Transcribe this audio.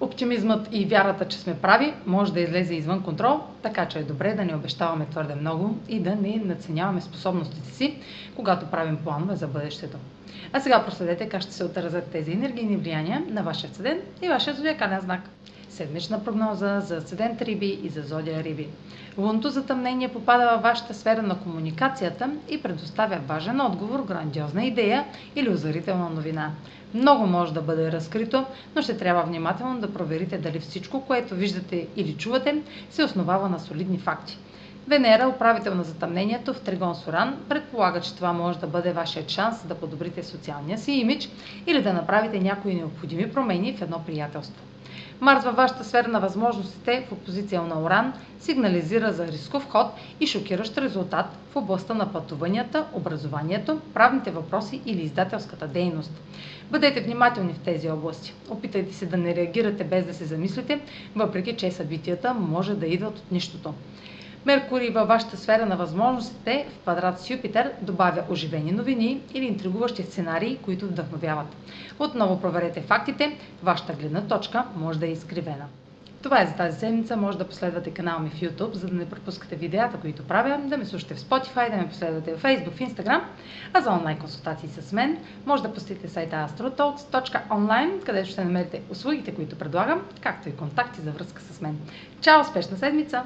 Оптимизмът и вярата, че сме прави, може да излезе извън контрол, така че е добре да не обещаваме твърде много и да не наценяваме способностите си, когато правим планове за бъдещето. А сега проследете как ще се отразят тези енергийни влияния на вашия седен и вашия зодиакален знак. Седмична прогноза за седент Риби и за зодия Риби. Лунто затъмнение попада във вашата сфера на комуникацията и предоставя важен отговор, грандиозна идея или озарителна новина. Много може да бъде разкрито, но ще трябва внимателно да проверите дали всичко, което виждате или чувате, се основава на солидни факти. Венера, управител на затъмнението в Тригон Соран, предполага, че това може да бъде вашият шанс да подобрите социалния си имидж или да направите някои необходими промени в едно приятелство. Марс във вашата сфера на възможностите в опозиция на Оран сигнализира за рисков ход и шокиращ резултат в областта на пътуванията, образованието, правните въпроси или издателската дейност. Бъдете внимателни в тези области. Опитайте се да не реагирате без да се замислите, въпреки че събитията може да идват от нищото. Меркурий във вашата сфера на възможностите в квадрат с Юпитер добавя оживени новини или интригуващи сценарии, които вдъхновяват. Отново проверете фактите, вашата гледна точка може да е изкривена. Това е за тази седмица. Може да последвате канала ми в YouTube, за да не пропускате видеята, които правя, да ме слушате в Spotify, да ме последвате в Facebook, в Instagram, а за онлайн консултации с мен може да посетите сайта astrotalks.online, където ще намерите услугите, които предлагам, както и контакти за връзка с мен. Чао! Успешна седмица!